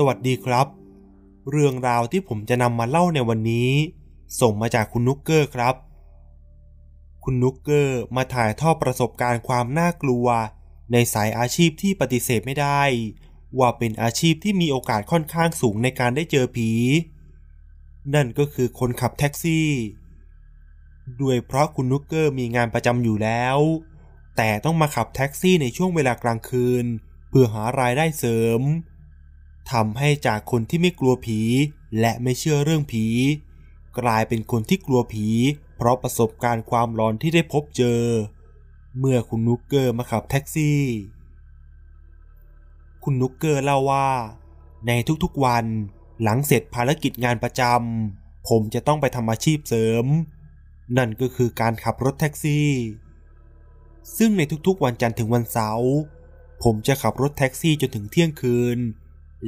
สวัสดีครับ เรื่องราวที่ผมจะนำมาเล่าในวันนี้ ส่งมาจากคุณนุกเกอร์ครับ คุณนุกเกอร์มาถ่ายทอดประสบการณ์ความน่ากลัว ในสายอาชีพที่ปฏิเสธไม่ได้ ว่าเป็นอาชีพที่มีโอกาสค่อนข้างสูงในการได้เจอผี นั่นก็คือคนขับแท็กซี่ด้วยเพราะคุณนุกเกอร์มีงานประจำอยู่แล้ว แต่ต้องมาขับแท็กซี่ในช่วงเวลากลางคืน เพื่อหารายได้เสริม ทำให้จากคนที่ไม่กลัวผี และไม่เชื่อเรื่องผี กลายเป็นคนที่กลัวผี เพราะประสบการณ์ความร้อนที่ได้พบเจอ เมื่อคุณนุกเกอร์มาขับแท็กซี่ คุณนุกเกอร์เล่าว่า ในทุกๆวันหลังเสร็จภารกิจงานประจำผมจะต้องไปทำอาชีพเสริม นั่นก็คือการขับรถแท็กซี่ ซึ่งในทุกๆวันจันทร์ถึงวันเสาร์ผมจะขับรถแท็กซี่จนถึงเที่ยงคืน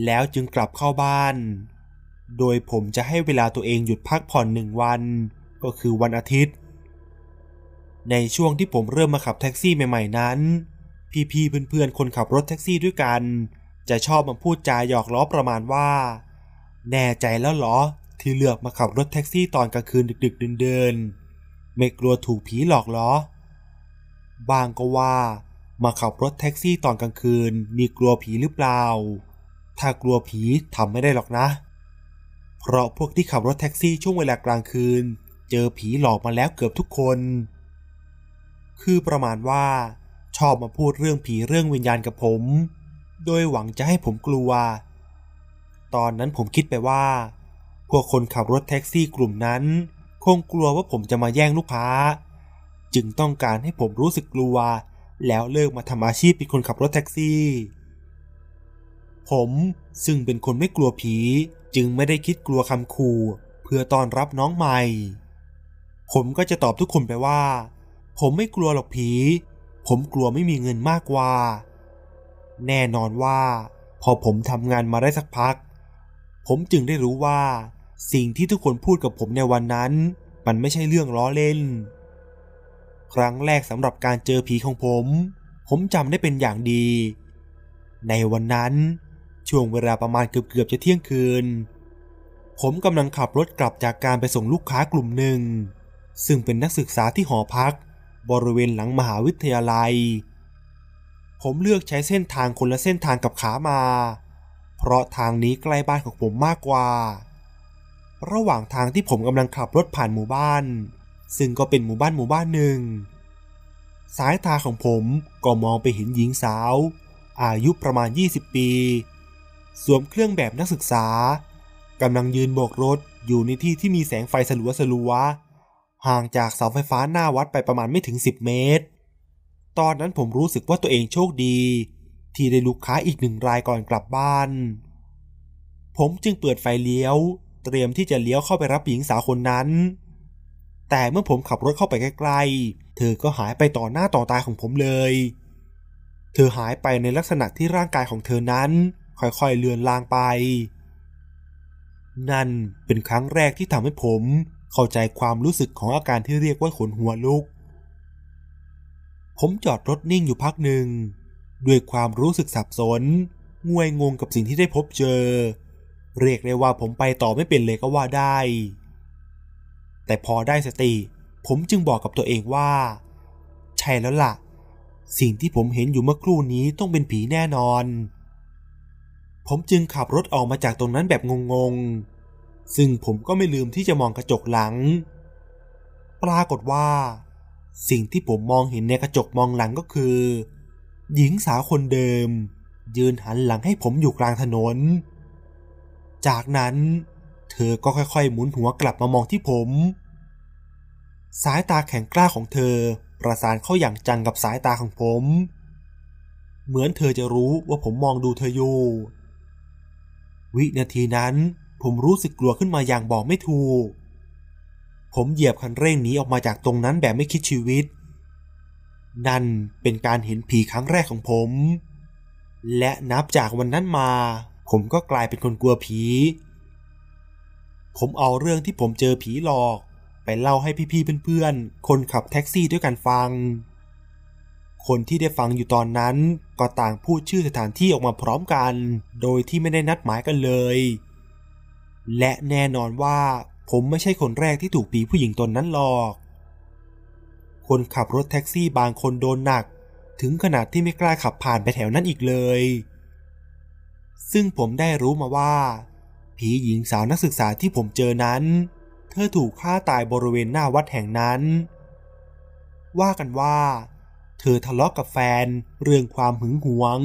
แล้วจึงกลับเข้าบ้าน โดยผมจะให้เวลาตัวเองหยุดพักผ่อนหนึ่งวัน ก็คือวันอาทิตย์ ในช่วงที่ผมเริ่มมาขับแท็กซี่ใหม่ๆนั้น พี่ๆเพื่อนๆคนขับรถแท็กซี่ด้วยกัน จะชอบมาพูดจาหยอกล้อประมาณว่า แน่ใจแล้วเหรอที่เลือกมาขับรถแท็กซี่ตอนกลางคืนดึกๆเดินๆไม่กลัวถูกผีหลอกเหรอบางก็ว่ามาขับรถแท็กซี่ตอนกลางคืนมีกลัวผีหรือเปล่า ถ้ากลัวผีทำไม่ได้หรอกนะ เพราะพวกที่ขับรถแท็กซี่ช่วงเวลากลางคืน เจอผีหลอกมาแล้วเกือบทุกคน คือประมาณว่า ชอบมาพูดเรื่องผีเรื่องวิญญาณกับผม โดยหวังจะให้ผมกลัว ตอนนั้นผมคิดไปว่า พวกคนขับรถแท็กซี่กลุ่มนั้น คงกลัวว่าผมจะมาแย่งลูกค้า จึงต้องการให้ผมรู้สึกกลัว แล้วเลิกมาทำอาชีพเป็นคนขับรถแท็กซี่ ผมซึ่งเป็นคนไม่กลัวผีจึงไม่ได้คิดกลัวคำขู่เพื่อต้อนรับน้องใหม่ ผมก็จะตอบทุกคนไปว่า ผมไม่กลัวหรอกผี ผมกลัวไม่มีเงินมากกว่า แน่นอนว่า พอผมทำงานมาได้สักพัก ผมจึงได้รู้ว่า สิ่งที่ทุกคนพูดกับผมในวันนั้น มันไม่ใช่เรื่องล้อเล่น ครั้งแรกสำหรับการเจอผีของผม ผมจำได้เป็นอย่างดี ในวันนั้น ช่วงเวลาประมาณเกือบๆจะเที่ยงคืน ผมกำลังขับรถกลับจากการไปส่งลูกค้ากลุ่มหนึ่ง ซึ่งเป็นนักศึกษาที่หอพัก บริเวณหลังมหาวิทยาลัย ผมเลือกใช้เส้นทางคนละเส้นทางกับขามา เพราะทางนี้ใกล้บ้านของผมมากกว่า ระหว่างทางที่ผมกำลังขับรถผ่านหมู่บ้าน ซึ่งก็เป็นหมู่บ้านหมู่บ้านหนึ่งสายตาของผมก็มองไปเห็นหญิงสาว อายุประมาณ 20 ปี สวมเครื่องแบบนักศึกษากำลังยืนโบกรถอยู่ในที่ที่มีแสงไฟสลัวสลัวห่างจากเสาไฟฟ้าหน้าวัดไปประมาณไม่ถึง 10 เมตร ตอนนั้นผมรู้สึกว่าตัวเองโชคดี ที่ได้ลูกค้าอีกหนึ่งรายก่อนกลับบ้าน ผมจึงเปิดไฟเลี้ยว เตรียมที่จะเลี้ยวเข้าไปรับหญิงสาวคนนั้น แต่เมื่อผมขับรถเข้าไปใกล้ๆ เธอก็หายไปต่อหน้าต่อตาของผมเลย เธอหายไปในลักษณะที่ร่างกายของเธอนั้น ค่อยๆเลือนลางไป นั่นเป็นครั้งแรกที่ทำให้ผมเข้าใจความรู้สึกของอาการที่เรียกว่าขนหัวลุก ผมจอดรถนิ่งอยู่พักหนึ่ง ด้วยความรู้สึกสับสนงวยงงกับสิ่งที่ได้พบเจอ เรียกได้ว่าผมไปต่อไม่เป็นเลยก็ว่าได้ แต่พอได้สติ ผมจึงบอกกับตัวเองว่า ใช่แล้วล่ะ สิ่งที่ผมเห็นอยู่เมื่อครู่นี้ต้องเป็นผีแน่นอน ผมจึงขับรถออกมาจากตรงนั้นแบบงงๆ ซึ่งผมก็ไม่ลืมที่จะมองกระจกหลัง ปรากฏว่า สิ่งที่ผมมองเห็นในกระจกมองหลังก็คือ หญิงสาวคนเดิม ยืนหันหลังให้ผมอยู่กลางถนน จากนั้น เธอก็ค่อยๆ หมุนหัวกลับมามองที่ผม สายตาแข็งกล้าของเธอประสานเข้าอย่างจังกับสายตาของผม เหมือนเธอจะรู้ว่าผมมองดูเธออยู่ วินาทีนั้นผมรู้สึกกลัวขึ้นมาอย่างบอกไม่ถูก ผมเหยียบคันเร่งหนีออกมาจากตรงนั้นแบบไม่คิดชีวิต นั่นเป็นการเห็นผีครั้งแรกของผม และนับจากวันนั้นมา ผมก็กลายเป็นคนกลัวผี ผมเอาเรื่องที่ผมเจอผีหลอก ไปเล่าให้พี่ๆเพื่อนๆ คนขับแท็กซี่ด้วยกันฟัง คนที่ได้ฟังอยู่ตอนนั้น ก็ต่างพูดชื่อสถานที่ออกมาพร้อมกัน โดยที่ไม่ได้นัดหมายกันเลย และแน่นอนว่าผมไม่ใช่คนแรกที่ถูกผีผู้หญิงตนนั้นหลอก คนขับรถแท็กซี่บางคนโดนหนัก ถึงขนาดที่ไม่กล้าขับผ่านไปแถวนั้นอีกเลย ซึ่งผมได้รู้มาว่า ผีหญิงสาวนักศึกษาที่ผมเจอนั้น เธอถูกฆ่าตายบริเวณหน้าวัดแห่งนั้น ว่ากันว่า เธอทะเลาะกกับแฟนเรื่องความหึงหวง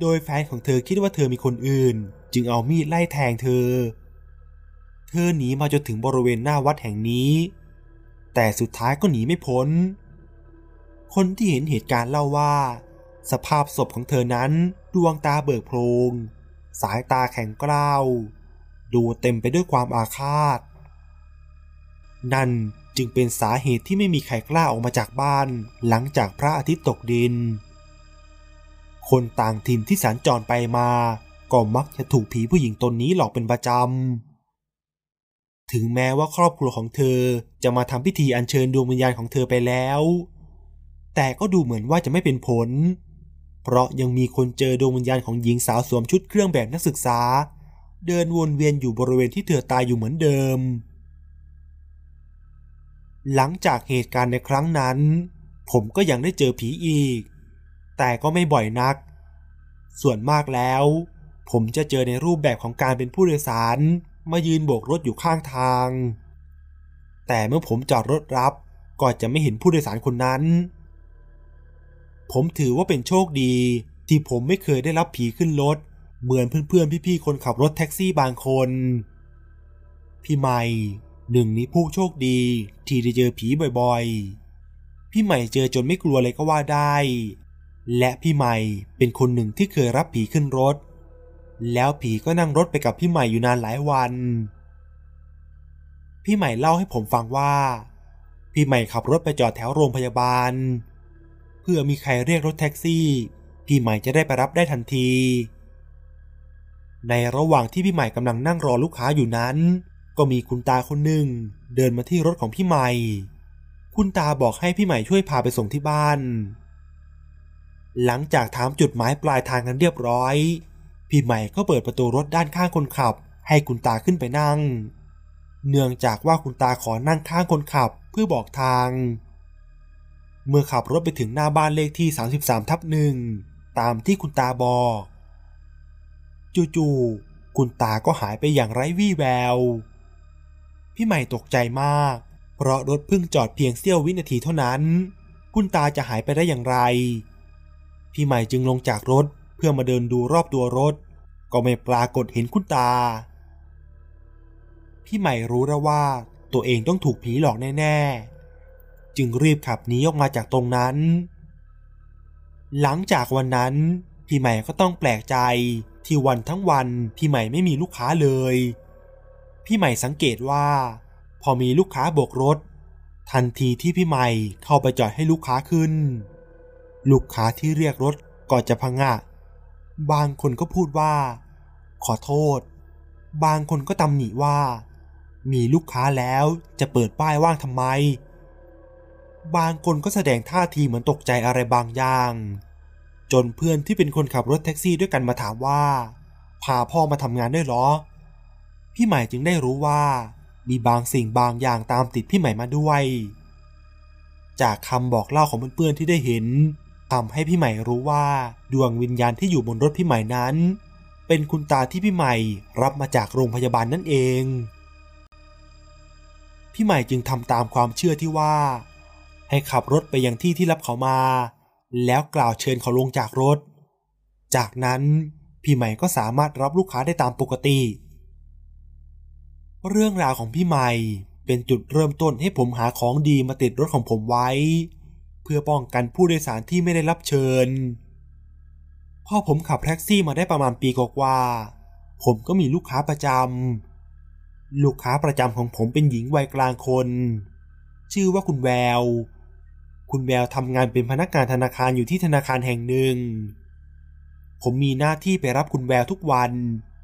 โดยแฟนของเธอคิดว่าเธอมีคนอื่น จึงเอามีดไล่แทงเธอ เธอหนีมาจนถึงบริเวณหน้าวัดแห่งนี้ แต่สุดท้ายก็หนีไม่พ้น คนที่เห็นเหตุการณ์เล่าว่า สภาพศพของเธอนั้นดวงตาเบิกโพลงสายตาแข็งกร้าว ดูเต็มไปด้วยความอาฆาต นั่น จึงเป็นสาเหตุที่ไม่มีใครกล้าออกมาจากบ้าน หลังจากพระอาทิตย์ตกดิน คนต่างถิ่นที่สัญจรไปมา ก็มักจะถูกผีผู้หญิงตนนี้หลอกเป็นประจำ ถึงแม้ว่าครอบครัวของเธอจะมาทำพิธีอัญเชิญดวงวิญญาณของเธอไปแล้ว แต่ก็ดูเหมือนว่าจะไม่เป็นผล เพราะยังมีคนเจอดวงวิญญาณของหญิงสาวสวมชุดเครื่องแบบนักศึกษา เดินวนเวียนอยู่บริเวณที่เธอตายอยู่เหมือนเดิม หลังจากเหตุการณ์ในครั้งนั้น ผมก็ยังได้เจอผีอีก แต่ก็ไม่บ่อยนัก ส่วนมากแล้ว ผมจะเจอในรูปแบบของการเป็นผู้โดยสารมายืนโบกรถอยู่ข้างทาง แต่เมื่อผมจอดรถรับก็จะไม่เห็นผู้โดยสารคนนั้น ผมถือว่าเป็นโชคดีที่ผมไม่เคยได้รับผีขึ้นรถ เหมือนเพื่อนๆพี่ๆคนขับรถแท็กซี่บางคน พี่ใหม่ หนึ่งในผู้โชคดีที่ได้เจอผีบ่อยๆ พี่ใหม่เจอจนไม่กลัวเลยก็ว่าได้ และพี่ใหม่เป็นคนหนึ่งที่เคยรับผีขึ้นรถ แล้วผีก็นั่งรถไปกับพี่ใหม่อยู่นานหลายวัน พี่ใหม่เล่าให้ผมฟังว่า พี่ใหม่ขับรถไปจอดแถวโรงพยาบาล เพื่อมีใครเรียกรถแท็กซี่ พี่ใหม่จะได้ไปรับได้ทันที ในระหว่างที่พี่ใหม่กำลังนั่งรอลูกค้าอยู่นั้น ก็มีคุณตาคนหนึ่งเดินมาที่รถของพี่ใหม่ คุณตาบอกให้พี่ใหม่ช่วยพาไปส่งที่บ้าน หลังจากถามจุดหมายปลายทางกันเรียบร้อย พี่ใหม่ก็เปิดประตูรถด้านข้างคนขับ ให้คุณตาขึ้นไปนั่ง เนื่องจากว่าคุณตาขอนั่งข้างคนขับเพื่อบอกทาง เมื่อขับรถไปถึงหน้าบ้านเลขที่ 33ทับหนึ่งตามที่คุณตาบอก จู่ๆคุณตาก็หายไปอย่างไร้วี่แวว พี่ใหม่ตกใจมาก เพราะรถเพิ่งจอดเพียงเสี้ยววินาทีเท่านั้น คุณตาจะหายไปได้อย่างไร พี่ใหม่จึงลงจากรถเพื่อมาเดินดูรอบตัวรถ ก็ไม่ปรากฏเห็นคุณตา พี่ใหม่รู้แล้วว่าตัวเองต้องถูกผีหลอกแน่ๆ จึงรีบขับหนีออกมาจากตรงนั้น หลังจากวันนั้น พี่ใหม่ก็ต้องแปลกใจที่วันทั้งวันพี่ใหม่ไม่มีลูกค้าเลย พี่ใหม่สังเกตว่า พอมีลูกค้าโบกรถ ทันทีที่พี่ใหม่เข้าไปจอดให้ลูกค้าขึ้น ลูกค้าที่เรียกรถก็จะพังงะบางคนก็พูดว่า ขอโทษ บางคนก็ตำหนิว่า มีลูกค้าแล้วจะเปิดป้ายว่างทำไม บางคนก็แสดงท่าทีเหมือนตกใจอะไรบางอย่าง จนเพื่อนที่เป็นคนขับรถแท็กซี่ด้วยกันมาถามว่า พาพ่อมาทำงานด้วยหรอ พี่ใหม่จึงได้รู้ว่า มีบางสิ่งบางอย่างตามติดพี่ใหม่มาด้วย จากคำบอกเล่าของเพื่อนๆที่ได้เห็นทำให้พี่ใหม่รู้ว่าดวงวิญญาณที่อยู่บนรถพี่ใหม่นั้น เป็นคุณตาที่พี่ใหม่รับมาจากโรงพยาบาลนั่นเอง พี่ใหม่จึงทำตามความเชื่อที่ว่า ให้ขับรถไปยังที่ที่รับเขามา แล้วกล่าวเชิญเขาลงจากรถ จากนั้นพี่ใหม่ก็สามารถรับลูกค้าได้ตามปกติ เรื่องราวของพี่ใหม่เป็นจุดเริ่มต้นให้ผมหาของดีมาติดรถของผมไว้ เพื่อป้องกันผู้โดยสารที่ไม่ได้รับเชิญ พอผมขับแท็กซี่มาได้ประมาณปีกว่าผมก็มีลูกค้าประจำลูกค้าประจำของผมเป็นหญิงวัยกลางคน ชื่อว่าคุณแวว คุณแววทำงานเป็นพนักงานธนาคารอยู่ที่ธนาคารแห่งหนึ่ง ผมมีหน้าที่ไปรับคุณแววทุกวัน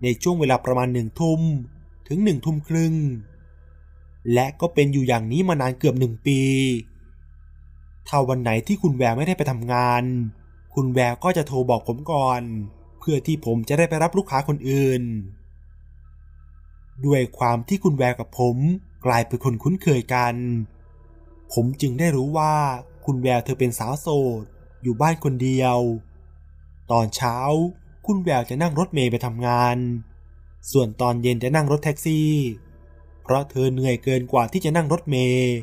ในช่วงเวลาประมาณหนึ่งทุ่ม ถึงหนึ่งทุ่มครึ่ง และก็เป็นอยู่อย่างนี้มานานเกือบหนึ่งปี ถ้าวันไหนที่คุณแววไม่ได้ไปทำงาน คุณแววก็จะโทรบอกผมก่อน เพื่อที่ผมจะได้ไปรับลูกค้าคนอื่น ด้วยความที่คุณแววกับผมกลายเป็นคนคุ้นเคยกัน ผมจึงได้รู้ว่าคุณแววเธอเป็นสาวโสด อยู่บ้านคนเดียว ตอนเช้าคุณแววจะนั่งรถเมล์ไปทำงาน ส่วนตอนเย็นจะนั่งรถแท็กซี่ เพราะเธอเหนื่อยเกินกว่าที่จะนั่งรถเมล์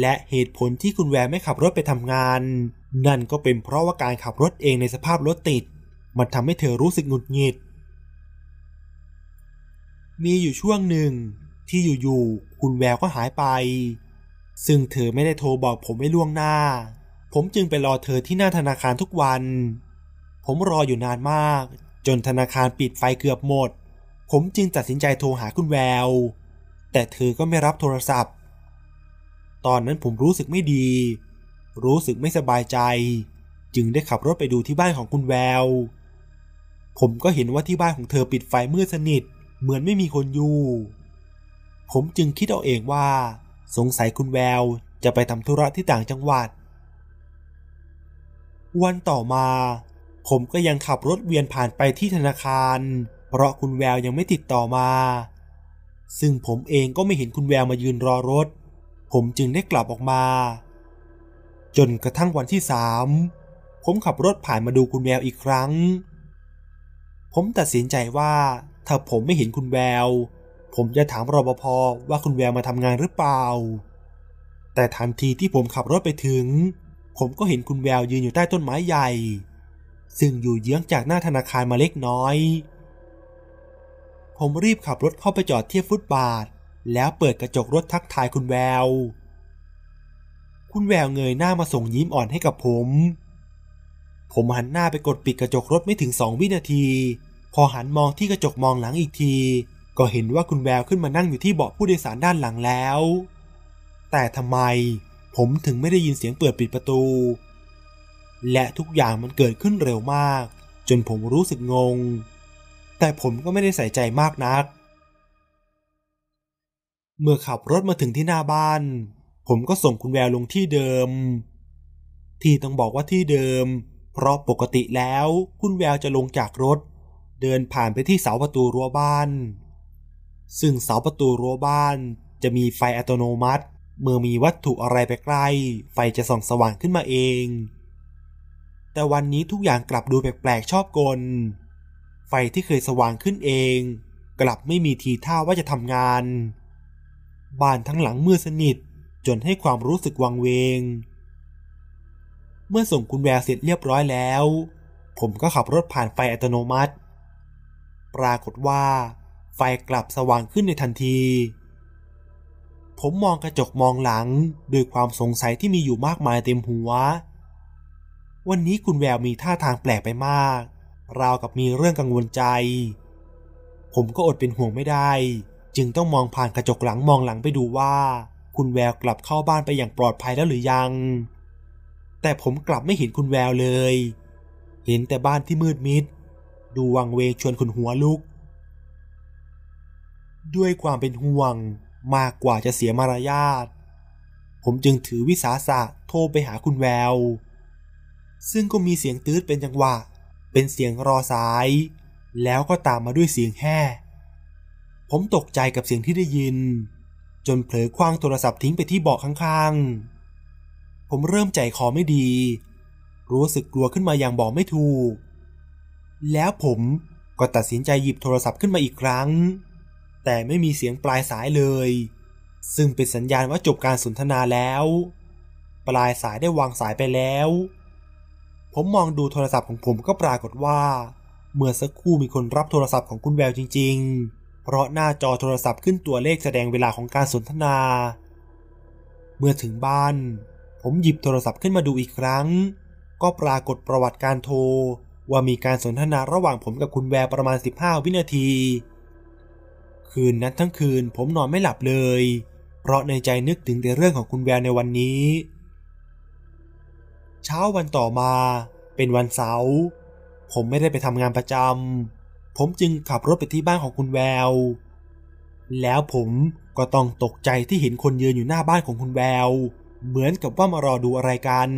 และเหตุผลที่คุณแววไม่ขับรถไปทำงาน นั่นก็เป็นเพราะว่าการขับรถเองในสภาพรถติด มันทำให้เธอรู้สึกหงุดหงิด มีอยู่ช่วงหนึ่งที่อยู่ๆคุณแววก็หายไป ซึ่งเธอไม่ได้โทรบอกผมไม่ล่วงหน้า ผมจึงไปรอเธอที่หน้าธนาคารทุกวัน ผมรออยู่นานมาก จนธนาคารปิดไฟเกือบหมด ผมจึงตัดสินใจโทรหาคุณแวว แต่เธอก็ไม่รับโทรศัพท์ ตอนนั้นผมรู้สึกไม่ดี รู้สึกไม่สบายใจ จึงได้ขับรถไปดูที่บ้านของคุณแวว ผมก็เห็นว่าที่บ้านของเธอปิดไฟมืดสนิท เหมือนไม่มีคนอยู่ ผมจึงคิดเอาเองว่า สงสัยคุณแววจะไปทำธุระที่ต่างจังหวัด วันต่อมา ผมก็ยังขับรถเวียนผ่านไปที่ธนาคาร เพราะคุณแววยังไม่ติดต่อมา ซึ่งผมเองก็ไม่เห็นคุณแววมายืนรอรถ ผมจึงได้กลับออกมา จนกระทั่งวันที่สามผมขับรถผ่านมาดูคุณแววอีกครั้ง ผมตัดสินใจว่าถ้าผมไม่เห็นคุณแวว ผมจะถามรปภว่าคุณแววมาทำงานหรือเปล่า แต่ทันทีที่ผมขับรถไปถึง ผมก็เห็นคุณแววยืนอยู่ใต้ต้นไม้ใหญ่ ซึ่งอยู่เยื้องจากหน้าธนาคารมาเล็กน้อย ผมรีบขับรถเข้าไปจอดเทียบฟุตบาท แล้วเปิดกระจกรถทักทายคุณแวว คุณแววเงยหน้ามาส่งยิ้มอ่อนให้กับผม ผมหันหน้าไปกดปิดกระจกรถไม่ถึงสองวินาที พอหันมองที่กระจกมองหลังอีกที ก็เห็นว่าคุณแววขึ้นมานั่งอยู่ที่เบาะผู้โดยสารด้านหลังแล้ว แต่ทำไมผมถึงไม่ได้ยินเสียงเปิดปิดประตู และทุกอย่างมันเกิดขึ้นเร็วมาก จนผมรู้สึกงง แต่ผมก็ไม่ได้ใส่ใจมากนัก เมื่อขับรถมาถึงที่หน้าบ้าน ผมก็ส่งคุณแววลงที่เดิม ที่ต้องบอกว่าที่เดิม เพราะปกติแล้วคุณแววจะลงจากรถ เดินผ่านไปที่เสาประตูรั้วบ้าน ซึ่งเสาประตูรั้วบ้านจะมีไฟอัตโนมัติ เมื่อมีวัตถุอะไรไปใกล้ ไฟจะส่องสว่างขึ้นมาเอง แต่วันนี้ทุกอย่างกลับดูแปลกๆชอบกล ไฟที่เคยสว่างขึ้นเอง กลับไม่มีทีท่าว่าจะทำงาน บ้านทั้งหลังมืดสนิทจนให้ความรู้สึกวังเวง เมื่อส่งคุณแววเสร็จเรียบร้อยแล้ว ผมก็ขับรถผ่านไฟอัตโนมัติ ปรากฏว่า ไฟกลับสว่างขึ้นในทันที ผมมองกระจกมองหลังด้วยความสงสัยที่มีอยู่มากมายเต็มหัว วันนี้คุณแววมีท่าทางแปลกไปมาก ราวกับมีเรื่องกังวลใจ ผมก็อดเป็นห่วงไม่ได้ จึงต้องมองผ่านกระจกหลังมองหลังไปดูว่า คุณแววกลับเข้าบ้านไปอย่างปลอดภัยแล้วหรือยัง แต่ผมกลับไม่เห็นคุณแววเลย เห็นแต่บ้านที่มืดมิด ดูวังเวงชวนคนหัวลุก ด้วยความเป็นห่วงมากกว่าจะเสียมารยาท ผมจึงถือวิสาสะโทรไปหาคุณแวว ซึ่งก็มีเสียงตืดเป็นจังหวะ เป็นเสียงรอสาย แล้วก็ตามมาด้วยเสียงแห่ผมตกใจกับเสียงที่ได้ยิน จนเผลอคว้างโทรศัพท์ทิ้งไปที่เบาะข้างๆ ผมเริ่มใจคอไม่ดี รู้สึกกลัวขึ้นมาอย่างบอกไม่ถูก แล้วผมก็ตัดสินใจหยิบโทรศัพท์ขึ้นมาอีกครั้ง แต่ไม่มีเสียงปลายสายเลย ซึ่งเป็นสัญญาณว่าจบการสนทนาแล้ว ปลายสายได้วางสายไปแล้ว ผมมองดูโทรศัพท์ของผมก็ปรากฏว่า เมื่อสักครู่มีคนรับโทรศัพท์ของคุณแววจริง ๆ เพราะหน้าจอโทรศัพท์ขึ้นตัวเลขแสดงเวลาของการสนทนา เมื่อถึงบ้าน ผมหยิบโทรศัพท์ขึ้นมาดูอีกครั้ง ก็ปรากฏประวัติการโทร ว่ามีการสนทนาระหว่างผมกับคุณแววประมาณ 15 วินาที คืนนั้นทั้งคืนผมนอนไม่หลับเลย เพราะในใจนึกถึงแต่เรื่องของคุณแววในวันนี้ เช้าวันต่อมาเป็นวันเสาร์ ผมไม่ได้ไปทำงานประจำ ผมจึงขับรถไปที่บ้านของคุณแวว แล้วผมก็ต้องตกใจที่เห็นคนยืนอยู่หน้าบ้านของคุณแวว เหมือนกับว่ามารอดูอะไรกัน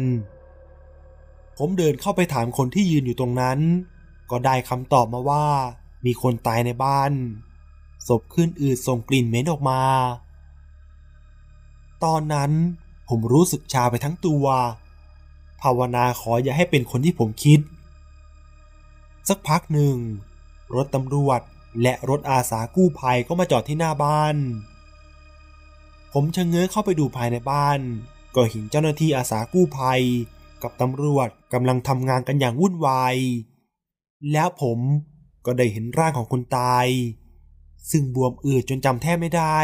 ผมเดินเข้าไปถามคนที่ยืนอยู่ตรงนั้น ก็ได้คำตอบมาว่า มีคนตายในบ้าน ศพขึ้นอืดส่งกลิ่นเหม็นออกมา ตอนนั้นผมรู้สึกชาไปทั้งตัว ภาวนาขออย่าให้เป็นคนที่ผมคิด สักพักหนึ่ง รถตำรวจและรถอาสากู้ภัยก็มาจอดที่หน้าบ้าน ผมชะเง้อเข้าไปดูภายในบ้าน ก็เห็นเจ้าหน้าที่อาสากู้ภัย กับตำรวจกำลังทำงานกันอย่างวุ่นวาย แล้วผมก็ได้เห็นร่างของคนตาย ซึ่งบวมอืดจนจำแทบไม่ได้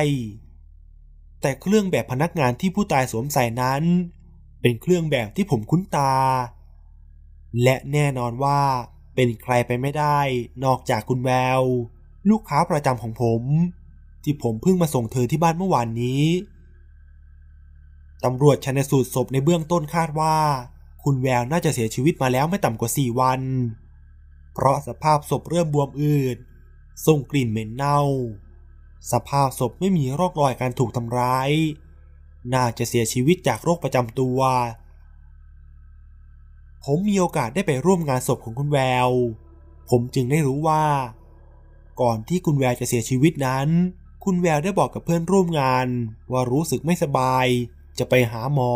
แต่เครื่องแบบพนักงานที่ผู้ตายสวมใส่นั้น เป็นเครื่องแบบที่ผมคุ้นตา และแน่นอนว่าเป็นใครไปไม่ได้นอกจากคุณแวว ลูกค้าประจำของผม ที่ผมเพิ่งมาส่งเธอที่บ้านเมื่อวานนี้ตำรวจชันสูตรศพในเบื้องต้นคาดว่า คุณแววน่าจะเสียชีวิตมาแล้วไม่ต่ำกว่าสี่วัน เพราะสภาพศพเริ่มบวมอืดส่งกลิ่นเหม็นเน่า สภาพศพไม่มีร่องรอยการถูกทำร้าย น่าจะเสียชีวิตจากโรคประจำตัว ผมมีโอกาสได้ไปร่วมงานศพของคุณแวว ผมจึงได้รู้ว่า ก่อนที่คุณแววจะเสียชีวิตนั้น คุณแววได้บอกกับเพื่อนร่วมงานว่ารู้สึกไม่สบาย จะไปหาหมอ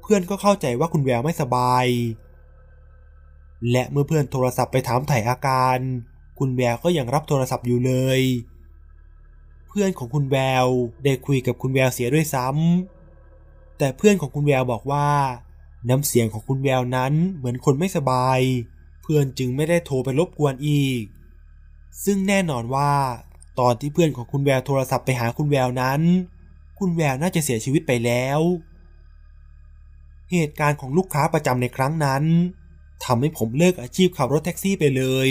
เพื่อนก็เข้าใจว่าคุณแววไม่สบาย และเมื่อเพื่อนโทรศัพท์ไปถามถ่ายอาการ คุณแววก็ยังรับโทรศัพท์อยู่เลย พื่อนของคุณแววได้คุยกับคุณแววเสียด้วยซ้ำแต่เพื่อนของคุณแววบอกว่า น้ำเสียงของคุณแววนั้นเหมือนคนไม่สบาย เพื่อนจึงไม่ได้โทรไปรบกวนอีก ซึ่งแน่นอนว่า ตอนที่เพื่อนของคุณแววโทรศัพท์ไปหาคุณแววนั้น คุณแววน่าจะเสียชีวิตไปแล้ว เหตุการณ์ของลูกค้าประจำในครั้งนั้นทำให้ผมเลิกอาชีพขับรถแท็กซี่ไปเลย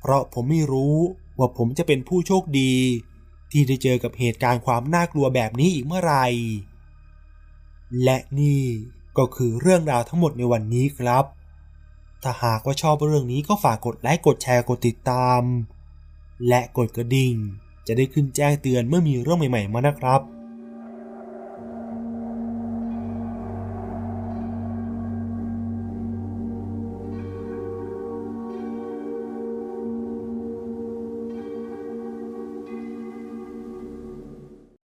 เพราะผมไม่รู้ว่าผมจะเป็นผู้โชคดี ที่ได้เจอกับเหตุการณ์ความน่ากลัวแบบนี้อีกเมื่อไหร่และนี่ก็คือเรื่องราวทั้งหมดในวันนี้ครับ ถ้าหากว่าชอบเรื่องนี้ก็ฝากกดไลค์กดแชร์กดติดตาม และกดกระดิ่ง จะได้ขึ้นแจ้งเตือนเมื่อมีเรื่องใหม่ ๆ มานะครับ